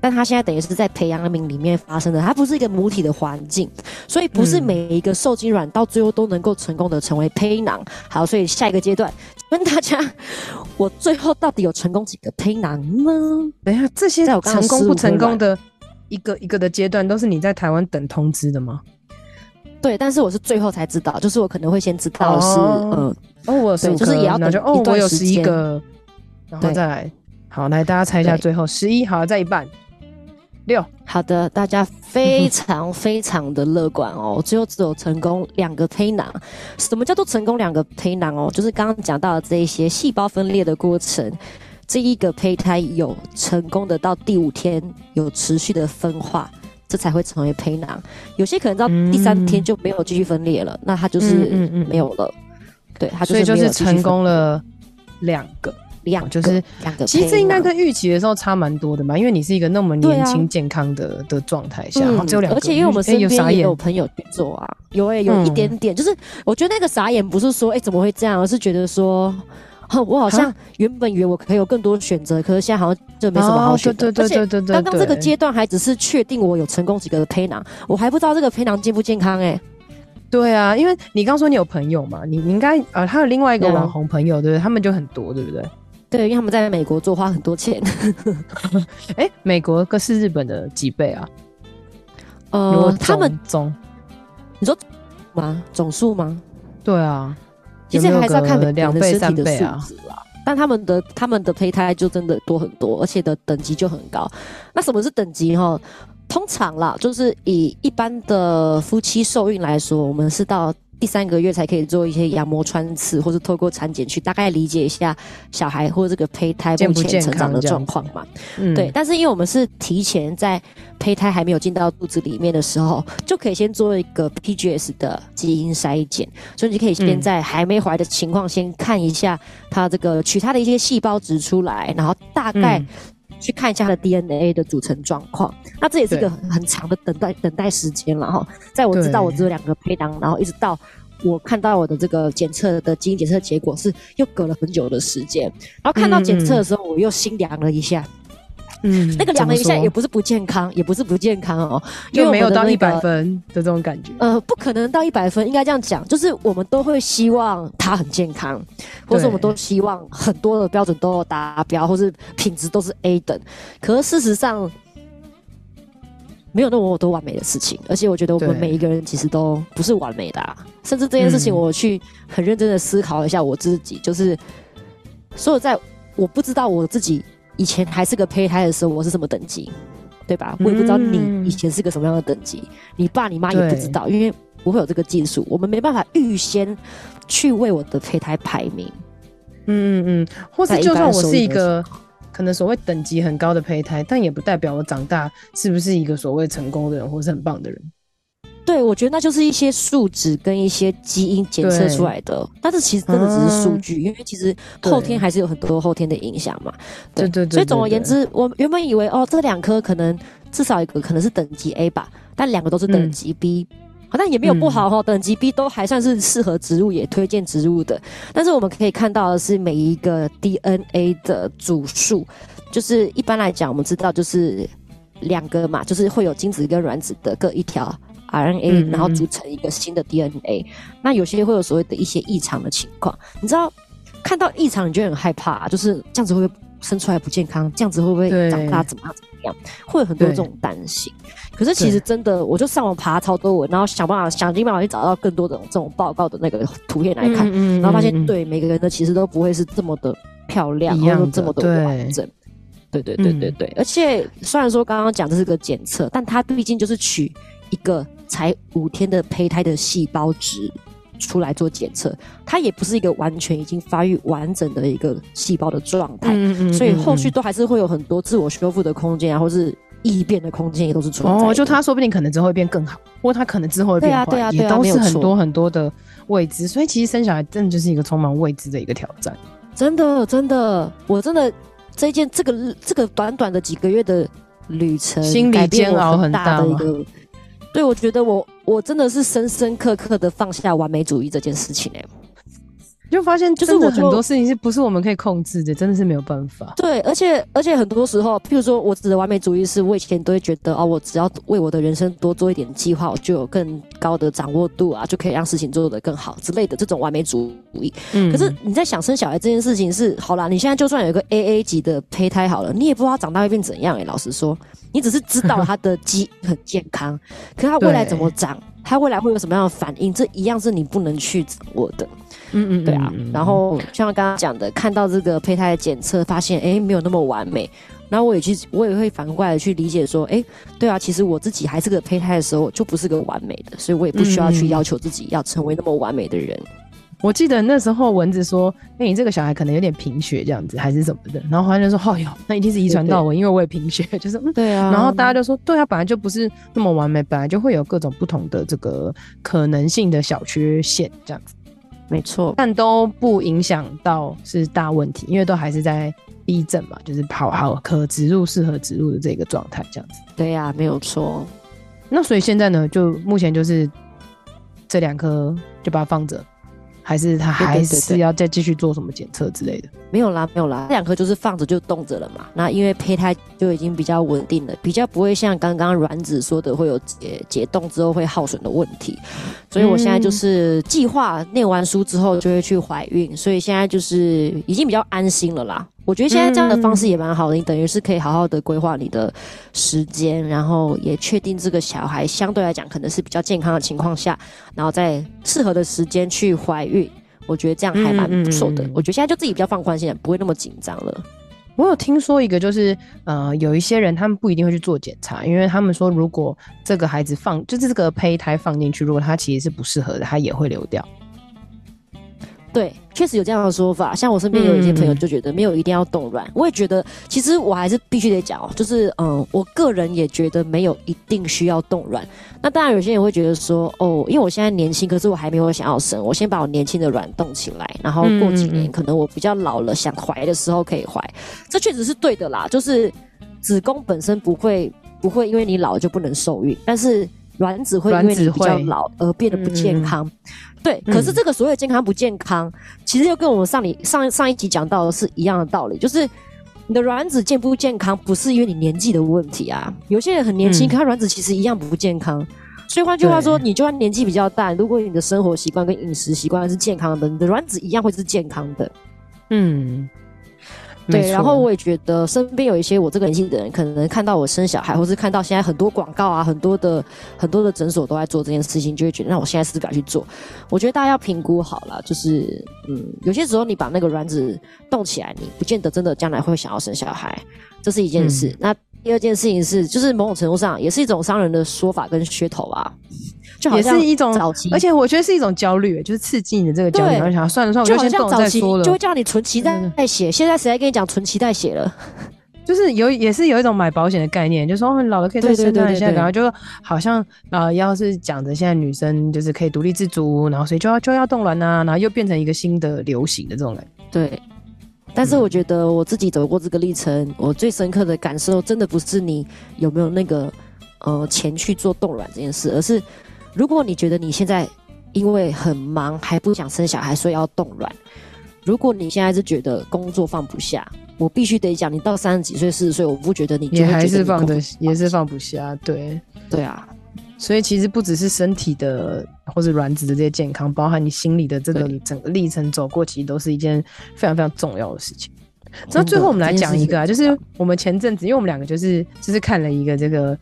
但它现在等于是在培养皿里面发生的，它不是一个母体的环境，所以不是每一个受精卵到最后都能够成功的成为胚囊。好，所以下一个阶段问大家，我最后到底有成功几个胚囊呢？等一下，这些成功不成功的一个一个的阶段，都是你在台湾等通知的吗？对，但是我是最后才知道，就是我可能会先知道是，哦、呃，哦，我是就是也要等哦，我有十一个，然后再来，好，来大家猜一下，最后十一，好，再一半。六，好的，大家非常非常的乐观哦，最后只有成功两个胚囊。什么叫做成功两个胚囊哦？就是刚刚讲到的这一些细胞分裂的过程，这一个胚胎有成功的到第五天有持续的分化，这才会成为胚囊。有些可能到第三天就没有继续分裂了，嗯、那它就是没有了。嗯嗯嗯对，它就是，就是成功了两个。两就是两个，其实这应该跟预期的时候差蛮多的嘛，因为你是一个那么年轻健康的的状态下，只有两个，而且因为我们身边也有朋友去做啊，有诶，有一点点，就是我觉得那个傻眼不是说诶怎么会这样，而是觉得说我好像原本以为我可以有更多选择，可是现在好像就没什么好选择。对对对对对，刚刚这个阶段还只是确定我有成功几个胚囊，我还不知道这个胚囊健不健康哎、欸。对啊，因为你刚说你有朋友嘛，你你应该呃，他有另外一个网红朋友，对不对？他们就很多，对不对？对，因为他们在美国做花很多钱。哎、欸，美国可是日本的几倍啊？呃，他们总，你说吗？总数吗？对啊，其实还是要看两倍、三倍啊。但他们的他们的胚胎就真的多很多，而且的等级就很高。那什么是等级哈？通常啦，就是以一般的夫妻受孕来说，我们是到。第三个月才可以做一些羊膜穿刺，或是透过产检去大概理解一下小孩或者这个胚胎目前成长的状况嘛。嗯、对，但是因为我们是提前在胚胎还没有进到肚子里面的时候，就可以先做一个 PGS 的基因筛检，所以你可以先在还没怀的情况先看一下它这个取它的一些细胞值出来，然后大概、嗯。去看一下它的 DNA 的组成状况，那这也是一个很长的等待等待时间了哈。在我知道我只有两个胚囊，然后一直到我看到我的这个检测的基因检测结果是又隔了很久的时间，然后看到检测的时候，我又心凉了一下。嗯，那个量了一下，也不是不健康，也不是不健康哦，因为、那个、没有到一百分的这种感觉。呃，不可能到一百分，应该这样讲，就是我们都会希望它很健康，或者我们都希望很多的标准都有达标，或是品质都是 A 等。可是事实上，没有那么多完美的事情，而且我觉得我们每一个人其实都不是完美的、啊，甚至这件事情，我去很认真的思考一下我自己，就是所有在我不知道我自己。以前还是个胚胎的时候，我是什么等级，对吧？我也不知道你以前是个什么样的等级，嗯、你爸你妈也不知道，因为不会有这个技术，我们没办法预先去为我的胚胎排名。嗯嗯嗯，或是就算我是一个可能所谓等级很高的胚胎，但也不代表我长大是不是一个所谓成功的人，或是很棒的人。对，我觉得那就是一些数值跟一些基因检测出来的，但是其实真的只是数据，嗯，因为其实后天还是有很多后天的影响嘛。对对。所以总而言之，我原本以为哦，这两颗可能至少一个可能是等级 A 吧，但两个都是等级 B，好，嗯，像也没有不好哈，哦，等级 B 都还算是适合植入，也推荐植入的。但是我们可以看到的是，每一个 DNA 的组数，就是一般来讲，我们知道就是两个嘛，就是会有精子跟卵子的各一条。RNA，然后组成一个新的 DNA，嗯。那有些会有所谓的一些异常的情况，你知道，看到异常你就很害怕，就是这样子会不会生出来不健康？这样子会不会长大怎么样怎么样？会有很多这种担心。可是其实真的，我就上网爬超多文，然后想办法想尽办法去找到更多的这种报告的那个图片来看，嗯嗯嗯嗯，然后发现对每个人的其实都不会是这么的漂亮，或者说这么的完整。对对对对对，嗯，而且虽然说刚刚讲这是个检测，但它毕竟就是取一个。才五天的胚胎的细胞值出来做检测，它也不是一个完全已经发育完整的一个细胞的状态，嗯嗯，所以后续都还是会有很多自我修复的空间啊，或是异变的空间也都是存在的。哦，就他说不定可能之后会变更好，或他可能之后会变坏，对啊，对啊，也都是很多很多的未知。所以其实生小孩真的就是一个充满未知的一个挑战。真的，真的，我真的这一件这个这个短短的几个月的旅程，心理煎熬很大的一个。对，我觉得我我真的是深深刻刻的放下完美主义这件事情哎、欸，就发现就是我很多事情是不是我们可以控制的，真的是没有办法。对，而且而且很多时候，譬如说我指的完美主义是，我以前都会觉得哦，我只要为我的人生多做一点计划，我就有更高的掌握度啊，就可以让事情做得更好之类的这种完美主义。嗯，可是你在想生小孩这件事情是，好啦，你现在就算有一个 AA 级的胚胎好了，你也不知道长大会变怎样哎、欸，老实说。你只是知道他的基因 很健康，可是他未来怎么长，他未来会有什么样的反应，这一样是你不能去掌握的。嗯嗯，对啊。然后像刚刚讲的，看到这个胚胎的检测，发现哎、欸、没有那么完美，然后我也去，我也会反过来去理解说，哎、欸，对啊，其实我自己还是个胚胎的时候，就不是个完美的，所以我也不需要去要求自己要成为那么完美的人。我记得那时候蚊子说：“哎、欸，你这个小孩可能有点贫血这样子，还是什么的。”然后华人说：“哦哟，那一定是遗传到我，因为我也贫血。” 就是嗯，对啊。然后大家就说：“对啊，本来就不是那么完美，本来就会有各种不同的这个可能性的小缺陷这样子。”没错，但都不影响到是大问题，因为都还是在 B 症嘛，就是好好可植入、适合植入的这个状态这样子。对呀、啊，没有错。那所以现在呢，就目前就是这两颗就把它放着。还是他还是要再继续做什么检测之类的？没有啦，没有啦，这两颗就是放着就冻着了嘛。那因为胚胎就已经比较稳定了，比较不会像刚刚卵子说的会有解解冻之后会耗损的问题。所以我现在就是计划念完书之后就会去怀孕，所以现在就是已经比较安心了啦。我觉得现在这样的方式也蛮好的，你等于是可以好好的规划你的时间，然后也确定这个小孩相对来讲可能是比较健康的情况下，然后在适合的时间去怀孕。我觉得这样还蛮不错的。我觉得现在就自己比较放宽心，不会那么紧张了。我有听说一个，就是呃，有一些人他们不一定会去做检查，因为他们说如果这个孩子放，就是这个胚胎放进去，如果它其实是不适合的，它也会流掉。对，确实有这样的说法。像我身边有一些朋友就觉得没有一定要冻卵，嗯、我也觉得，其实我还是必须得讲哦，就是嗯，我个人也觉得没有一定需要冻卵。那当然，有些人会觉得说，哦，因为我现在年轻，可是我还没有想要生，我先把我年轻的卵冻起来，然后过几年，可能我比较老了，想怀的时候可以怀。这确实是对的啦，就是子宫本身不会不会因为你老了就不能受孕，但是卵子会因为你比较老而变得不健康。对，可是这个所谓健康不健康，嗯、其实又跟我们上里上上一集讲到的是一样的道理，就是你的卵子健不健康，不是因为你年纪的问题啊。有些人很年轻，嗯、可他卵子其实一样不健康。所以换句话说，你就算年纪比较大，如果你的生活习惯跟饮食习惯是健康的，你的卵子一样会是健康的。嗯。对，然后我也觉得身边有一些我这个年纪的人，可能看到我生小孩，或是看到现在很多广告啊，很多的很多的诊所都在做这件事情，就会觉得那我现在是不是要去做？我觉得大家要评估好了，就是嗯，有些时候你把那个卵子动起来，你不见得真的将来会想要生小孩，这是一件事。嗯、那第二件事情是，就是某种程度上也是一种商人的说法跟噱头啊。就好像也是一种，而且我觉得是一种焦虑，就是刺激你的这个焦虑。然后想算了算了，我就先冻再说了。就会叫你存脐带血，现在谁在跟你讲存脐带血了？就是有也是有一种买保险的概念，就是说老了可以再生，现在然后就好像呃，要是讲着现在女生就是可以独立自主，然后所以就要就要冻卵呐，然后又变成一个新的流行的这种感觉。对，但是我觉得我自己走过这个历程，我最深刻的感受，真的不是你有没有那个呃钱去做冻卵这件事，而是。如果你觉得你现在因为很忙还不想生小孩，所以要冻卵；如果你现在是觉得工作放不下，我必须得讲，你到三十几岁、四十岁，我不觉得你也还是放的，也是放不下。对，对啊。所以其实不只是身体的或者卵子的这些健康，包含你心理的这个整个历程走过，其实都是一件非常非常重要的事情。那最后我们来讲一个啊，就是我们前阵子，因为我们两个就是就是看了一个这个。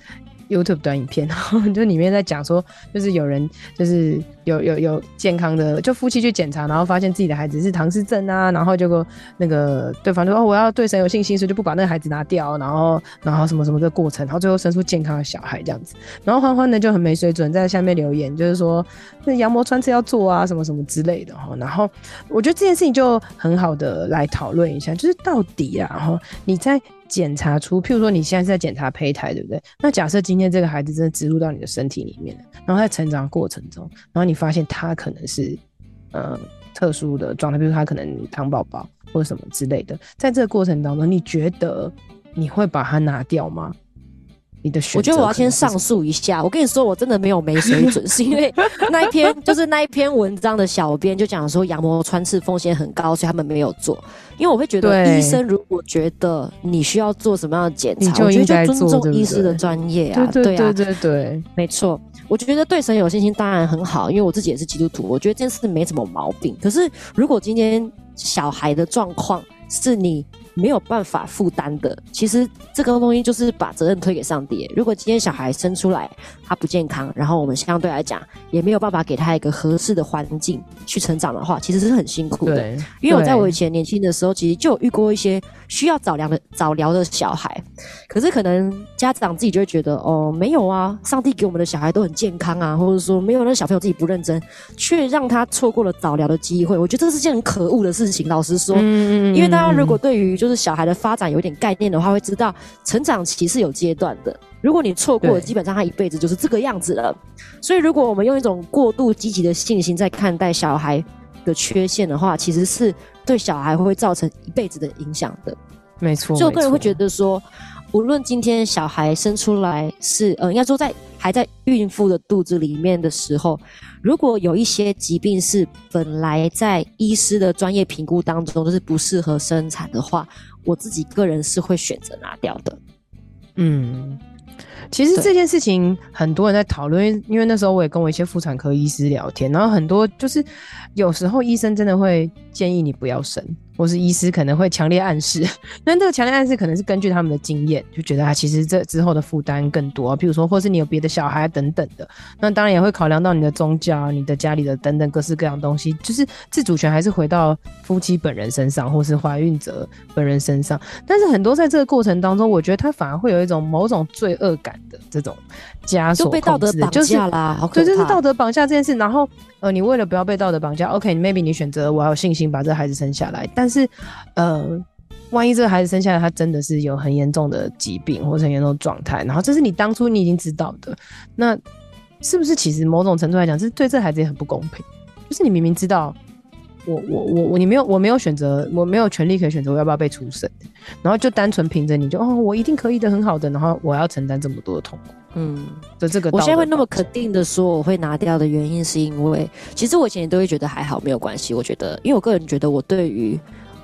YouTube 短影片，然后就里面在讲说，就是有人就是有有有健康的，就夫妻去检查，然后发现自己的孩子是唐氏症啊，然后结果那个对方就说，哦，我要对神有信心，所以就不把那个孩子拿掉，然后然后什么什么的过程，然后最后生出健康的小孩这样子，然后欢欢呢就很没水准，在下面留言就是说，那羊膜穿刺要做啊，什么什么之类的哈，然后我觉得这件事情就很好的来讨论一下，就是到底啊，然后你在。检查出，譬如说你现在是在检查胚胎，对不对？那假设今天这个孩子真的植入到你的身体里面了，然后在成长过程中，然后你发现他可能是呃特殊的状态，比如他可能糖宝宝或者什么之类的，在这个过程当中，你觉得你会把它拿掉吗？你的选择，我觉得我要先上诉一下。我跟你说，我真的没有没水准，是因为那一篇就是那一篇文章的小编就讲说羊膜穿刺风险很高，所以他们没有做。因为我会觉得医生如果觉得你需要做什么样的检查，我觉得就尊重医师的专业啊。对啊，对对对，没错。我觉得对神有信心当然很好，因为我自己也是基督徒，我觉得这件事没什么毛病。可是如果今天小孩的状况是你。没有办法负担的，其实这个东西就是把责任推给上帝。如果今天小孩生出来他不健康，然后我们相对来讲也没有办法给他一个合适的环境去成长的话，其实是很辛苦的。因为我在我以前年轻的时候，其实就有遇过一些需要早疗的早疗的小孩，可是可能家长自己就会觉得哦，没有啊，上帝给我们的小孩都很健康啊，或者说没有那小朋友自己不认真，却让他错过了早疗的机会。我觉得这是件很可恶的事情。老实说，嗯、因为大家如果对于就就是小孩的发展有点概念的话，会知道成长期是有阶段的。如果你错过了，基本上他一辈子就是这个样子了。所以，如果我们用一种过度积极的信心在看待小孩的缺陷的话，其实是对小孩会造成一辈子的影响的。没错，所以我个人会觉得说，无论今天小孩生出来是呃，应该说在。还在孕妇的肚子里面的时候，如果有一些疾病是本来在医师的专业评估当中都是不适合生产的话，我自己个人是会选择拿掉的。嗯。其实这件事情很多人在讨论，因为那时候我也跟我一些妇产科医师聊天，然后很多就是有时候医生真的会建议你不要生。或是医师可能会强烈暗示，那这个强烈暗示可能是根据他们的经验，就觉得啊，其实这之后的负担更多，譬如说，或是你有别的小孩等等的，那当然也会考量到你的宗教、你的家里的等等各式各样东西，就是自主权还是回到夫妻本人身上，或是怀孕者本人身上。但是很多在这个过程当中，我觉得他反而会有一种某种罪恶感的这种枷锁，就被道德绑架啦，就是、好。对，就是道德绑架这件事，然后。呃，你为了不要被道德绑架，OK，maybe、okay, 你选择我要有信心把这个孩子生下来，但是，呃，万一这个孩子生下来他真的是有很严重的疾病或者很严重的状态，然后这是你当初你已经知道的，那是不是其实某种程度来讲，是对这孩子也很不公平？就是你明明知道我我我我你没有我没有选择，我没有权利可以选择我要不要被出审，然后就单纯凭着你就哦我一定可以的很好的，然后我要承担这么多的痛苦。嗯，的这个，我现在会那么肯定的说我会拿掉的原因，是因为其实我以前都会觉得还好，没有关系。我觉得，因为我个人觉得我对于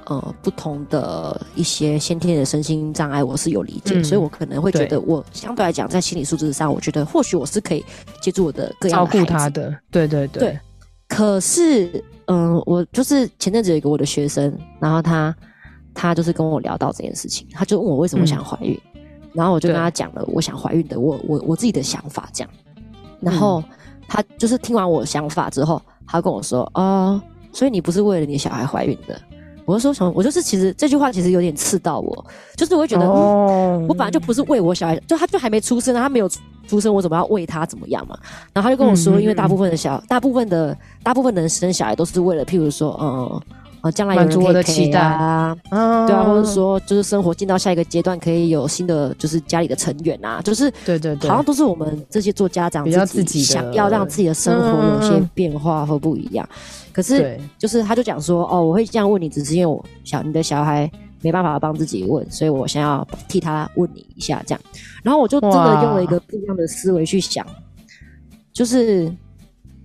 呃不同的一些先天的身心障碍，我是有理解，嗯，所以我可能会觉得我相对来讲在心理素质上，我觉得或许我是可以接住我的各样的照顾他的。对对对。对，可是，嗯，呃，我就是前阵子有一个我的学生，然后他他就是跟我聊到这件事情，他就问我为什么想怀孕。嗯然后我就跟他讲了我想怀孕的我我我自己的想法这样，然后他就是听完我的想法之后，他跟我说啊、哦，所以你不是为了你小孩怀孕的？我就说什么？我就是其实这句话其实有点刺到我，就是我会觉得、哦嗯、我本来就不是为我小孩，就他就还没出生，他没有出生，我怎么要为他怎么样嘛？然后他就跟我说，嗯、因为大部分的小大部分的大部分的人生小孩都是为了，譬如说嗯。啊，将来有人可以陪啊，满足我的期待啊，对啊，或者说就是生活进到下一个阶段，可以有新的就是家里的成员啊，就是对对对，好像都是我们这些做家长比较自己想要让自己的生活有些变化或不一样。可是就是他就讲说，哦，我会这样问你，只是因为我小你的小孩没办法帮自己问，所以我想要替他问你一下这样。然后我就真的用了一个不一样的思维去想，就是。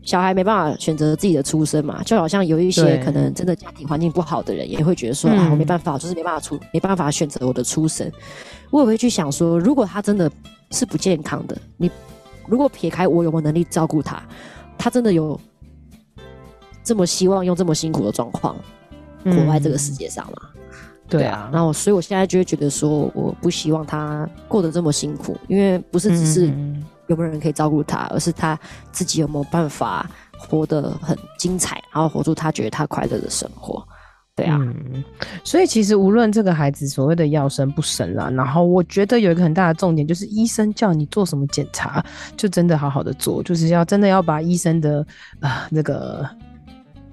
小孩没办法选择自己的出身嘛，就好像有一些可能真的家庭环境不好的人，也会觉得说啊，我没办法，就是没办法出，没办法选择我的出身。我也会去想说，如果他真的是不健康的，你如果撇开我有没有能力照顾他，他真的有这么希望用这么辛苦的状况活在这个世界上嘛？嗯、对啊，然后所以我现在就会觉得说，我不希望他过得这么辛苦，因为不是只是。嗯有没有人可以照顾他，而是他自己有没有办法活得很精彩，然后活出他觉得他快乐的生活。对啊，嗯，所以其实无论这个孩子所谓的要生不生啦，然后我觉得有一个很大的重点就是医生叫你做什么检查，就真的好好的做，就是要真的要把医生的啊那个。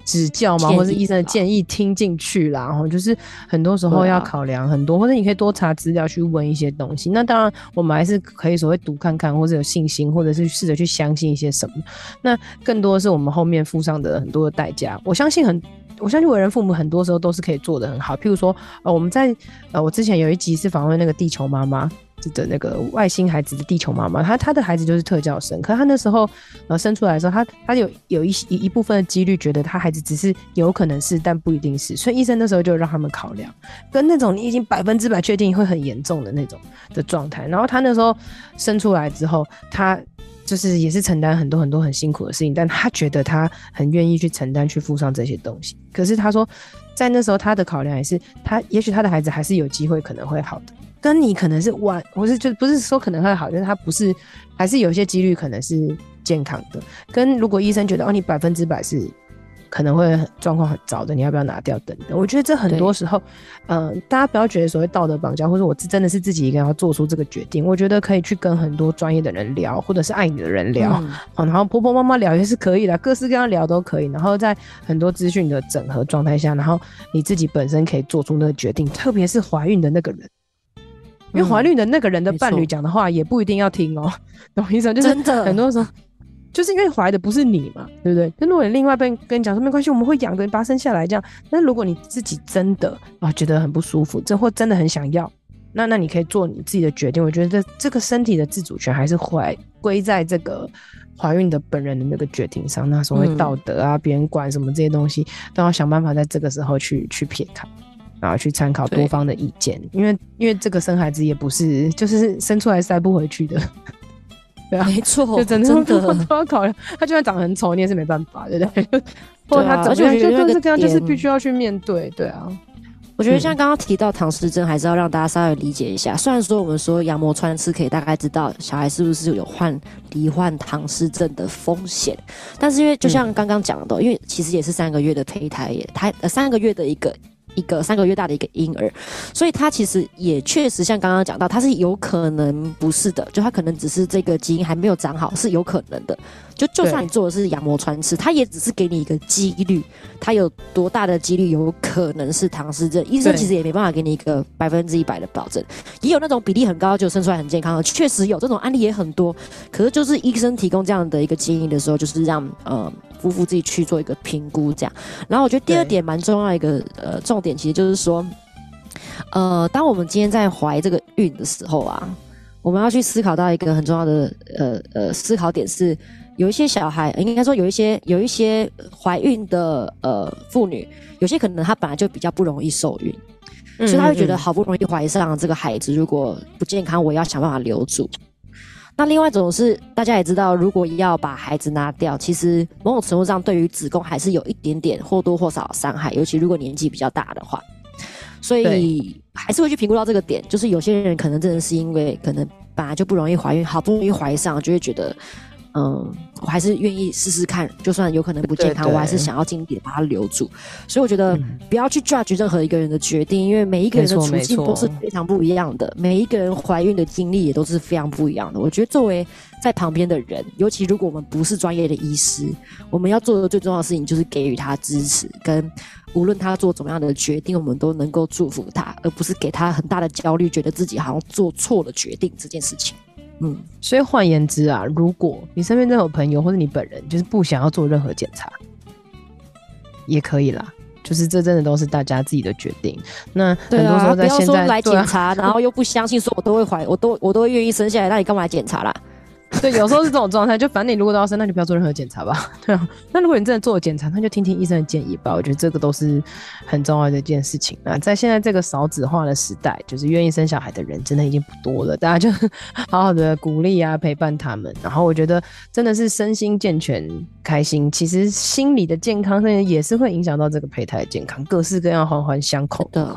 指教嘛，或是医生的建议听进去啦，然后就是很多时候要考量很多，啊、或者你可以多查资料去问一些东西。那当然，我们还是可以所谓读看看，或者有信心，或者是试着去相信一些什么。那更多的是我们后面付上的很多的代价。我相信很，我相信为人父母很多时候都是可以做得很好。譬如说，呃，我们在呃，我之前有一集是访问那个地球妈妈。的那个外星孩子的地球妈妈，她她的孩子就是特教生，可是她那时候呃生出来的时候，她她有有一一部分的几率觉得她孩子只是有可能是，但不一定是，所以医生那时候就让他们考量，跟那种你已经百分之百确定会很严重的那种的状态。然后她那时候生出来之后，她就是也是承担很多很多很辛苦的事情，但她觉得她很愿意去承担去付上这些东西。可是她说，在那时候她的考量也是，她也许她的孩子还是有机会可能会好的。跟你可能是晚，不是就不是说可能会好，就是他不是，还是有些几率可能是健康的。跟如果医生觉得哦，你百分之百是可能会状况很糟的，你要不要拿掉等等？我觉得这很多时候，嗯、呃，大家不要觉得所谓道德绑架，或者我真的是自己一个人要做出这个决定。我觉得可以去跟很多专业的人聊，或者是爱你的人聊，嗯哦、然后婆婆妈妈聊也是可以的，各式各样聊都可以。然后在很多资讯的整合状态下，然后你自己本身可以做出那个决定，特别是怀孕的那个人。因为怀孕的那个人的伴侣讲的话也不一定要听哦，懂我意思吗？就是很多时候，就是因为怀的不是你嘛，对不对？那如果你另外一半跟你讲说没关系，我们会养的，把他生下来这样。那如果你自己真的啊觉得很不舒服，这或真的很想要，那那你可以做你自己的决定。我觉得这这个身体的自主权还是怀归在这个怀孕的本人的那个决定上。那所谓道德啊，别、嗯、人管什么这些东西，都要想办法在这个时候去去撇开，然后去参考多方的意见。因为因为这个生孩子也不是就是生出来塞不回去的。对啊，没错，就真的都要 考虑。他就算长得很丑，你也是没办法，对不对？或者他怎么样，就就是这样，就是必须要去面对。对啊，我觉得像刚刚提到唐氏症，还是要让大家稍微理解一下。虽然说我们说羊膜穿刺可以大概知道小孩是不是有患罹患唐氏症的风险，但是因为就像刚刚讲的，因为其实也是三个月的胚胎，也他呃三个月的一个。一个三个月大的一个婴儿，所以他其实也确实像刚刚讲到，他是有可能不是的，就他可能只是这个基因还没有长好，是有可能的。就就算你做的是羊膜穿刺，他也只是给你一个几率，他有多大的几率有可能是唐氏症，医生其实也没办法给你一个百分之一百的保证。也有那种比例很高就生出来很健康的，确实有这种案例也很多。可是就是医生提供这样的一个建议的时候，就是让呃夫妇自己去做一个评估这样。然后我觉得第二点蛮重要的一个呃重点，其实就是说，呃，当我们今天在怀这个孕的时候啊，我们要去思考到一个很重要的呃呃思考点是。有一些小孩，应该说有一些有一些怀孕的呃妇女，有些可能她本来就比较不容易受孕，所以她会觉得好不容易怀上这个孩子，如果不健康，我要想办法留住。那另外一种是大家也知道，如果要把孩子拿掉，其实某种程度上对于子宫还是有一点点或多或少伤害，尤其如果年纪比较大的话，所以还是会去评估到这个点。就是有些人可能真的是因为可能本来就不容易怀孕，好不容易怀上，就会觉得。嗯，我还是愿意试试看，就算有可能不健康，对对对，我还是想要尽力的把它留住。所以我觉得不要去 judge 任何一个人的决定，因为每一个人的处境都是非常不一样的，每一个人怀孕的经历也都是非常不一样的。我觉得作为在旁边的人，尤其如果我们不是专业的医师，我们要做的最重要的事情就是给予他支持，跟无论他做怎么样的决定，我们都能够祝福他，而不是给他很大的焦虑，觉得自己好像做错了决定这件事情。嗯，所以换言之啊，如果你身边任何朋友或者你本人就是不想要做任何检查，也可以啦。就是这真的都是大家自己的决定。那很多时候在现在，来检查，啊、然后又不相信说我都会怀，我都我都会愿意生下来，那你干嘛来检查啦？对，有时候是这种状态，就反正你如果都要生，那就不要做任何检查吧。对啊，那如果你真的做了检查，那就听听医生的建议吧。我觉得这个都是很重要的一件事情。那在现在这个少子化的时代，就是愿意生小孩的人真的已经不多了。大家就 好好的鼓励啊，陪伴他们。然后我觉得真的是身心健全、开心，其实心理的健康，甚至也是会影响到这个胚胎的健康，各式各样环环相扣的。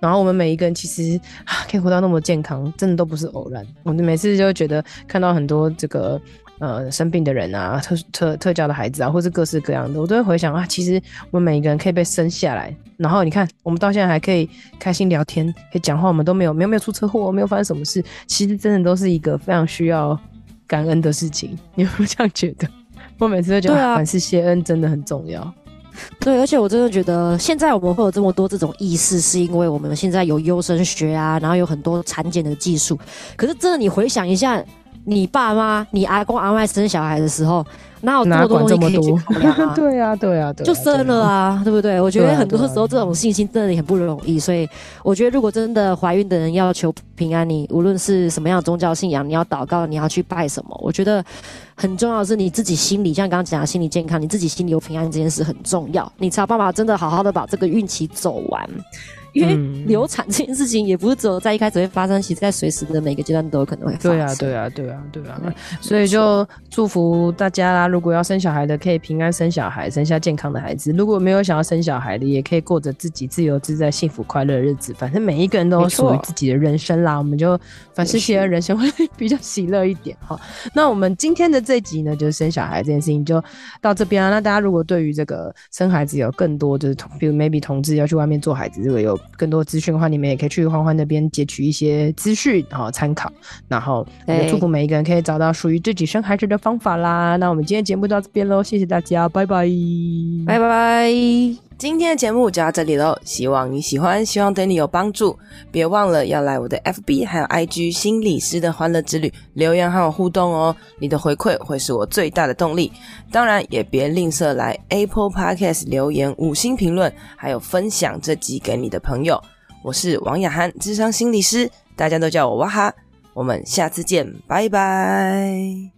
然后我们每一个人其实 可以活到那么健康，真的都不是偶然。我们每次就会觉得看到很多这个呃生病的人啊，特特特教的孩子啊，或是各式各样的，我都会回想啊，其实我们每一个人可以被生下来，然后你看我们到现在还可以开心聊天，可以讲话，我们都没有没有没有出车祸，没有发生什么事，其实真的都是一个非常需要感恩的事情。你有没有这样觉得？我每次都觉得凡事谢恩真的很重要。对，而且我真的觉得，现在我们会有这么多这种意识，是因为我们现在有优生学啊，然后有很多产检的技术。可是真的，你回想一下，你爸妈、你阿公阿嬷生小孩的时候。哪有这么多东西可以去考量啊？对啊，对啊，对啊，就生了啊，对不对？我觉得很多时候这种信心真的很不容易，所以我觉得如果真的怀孕的人要求平安，你无论是什么样的宗教信仰，你要祷告，你要去拜什么，我觉得很重要的是你自己心理，像刚刚讲的心理健康，你自己心里有平安这件事很重要，你才有办法真的好好的把这个孕期走完。因为流产这件事情也不是只有在一开始会发生，其实在随时的每个阶段都有可能会发生。对啊，对啊，对啊，对啊。所以就祝福大家啦！如果要生小孩的，可以平安生小孩，生下健康的孩子；如果没有想要生小孩的，也可以过着自己自由自在、幸福快乐的日子。反正每一个人都属于自己的人生啦，我们就凡事谢恩，人生会 比较喜乐一点哈。那我们今天的这集呢，就是生小孩这件事情就到这边啊。那大家如果对于这个生孩子有更多，就是同比如 maybe 同志要去外面做孩子，这个有。更多资讯的话，你们也可以去欢欢那边截取一些资讯，然后参考，然后也祝福每一个人可以找到属于自己生孩子的方法啦。那我们今天节目到这边喽，谢谢大家，拜拜，拜拜。今天的节目就到这里喽，希望你喜欢，希望对你有帮助。别忘了要来我的 FB 还有 IG 心理师的欢乐之旅留言和我互动哦，你的回馈会是我最大的动力。当然也别吝啬来 Apple Podcast 留言五星评论，还有分享这集给你的朋友。我是王雅涵，智商心理师，大家都叫我哇哈。我们下次见，拜拜。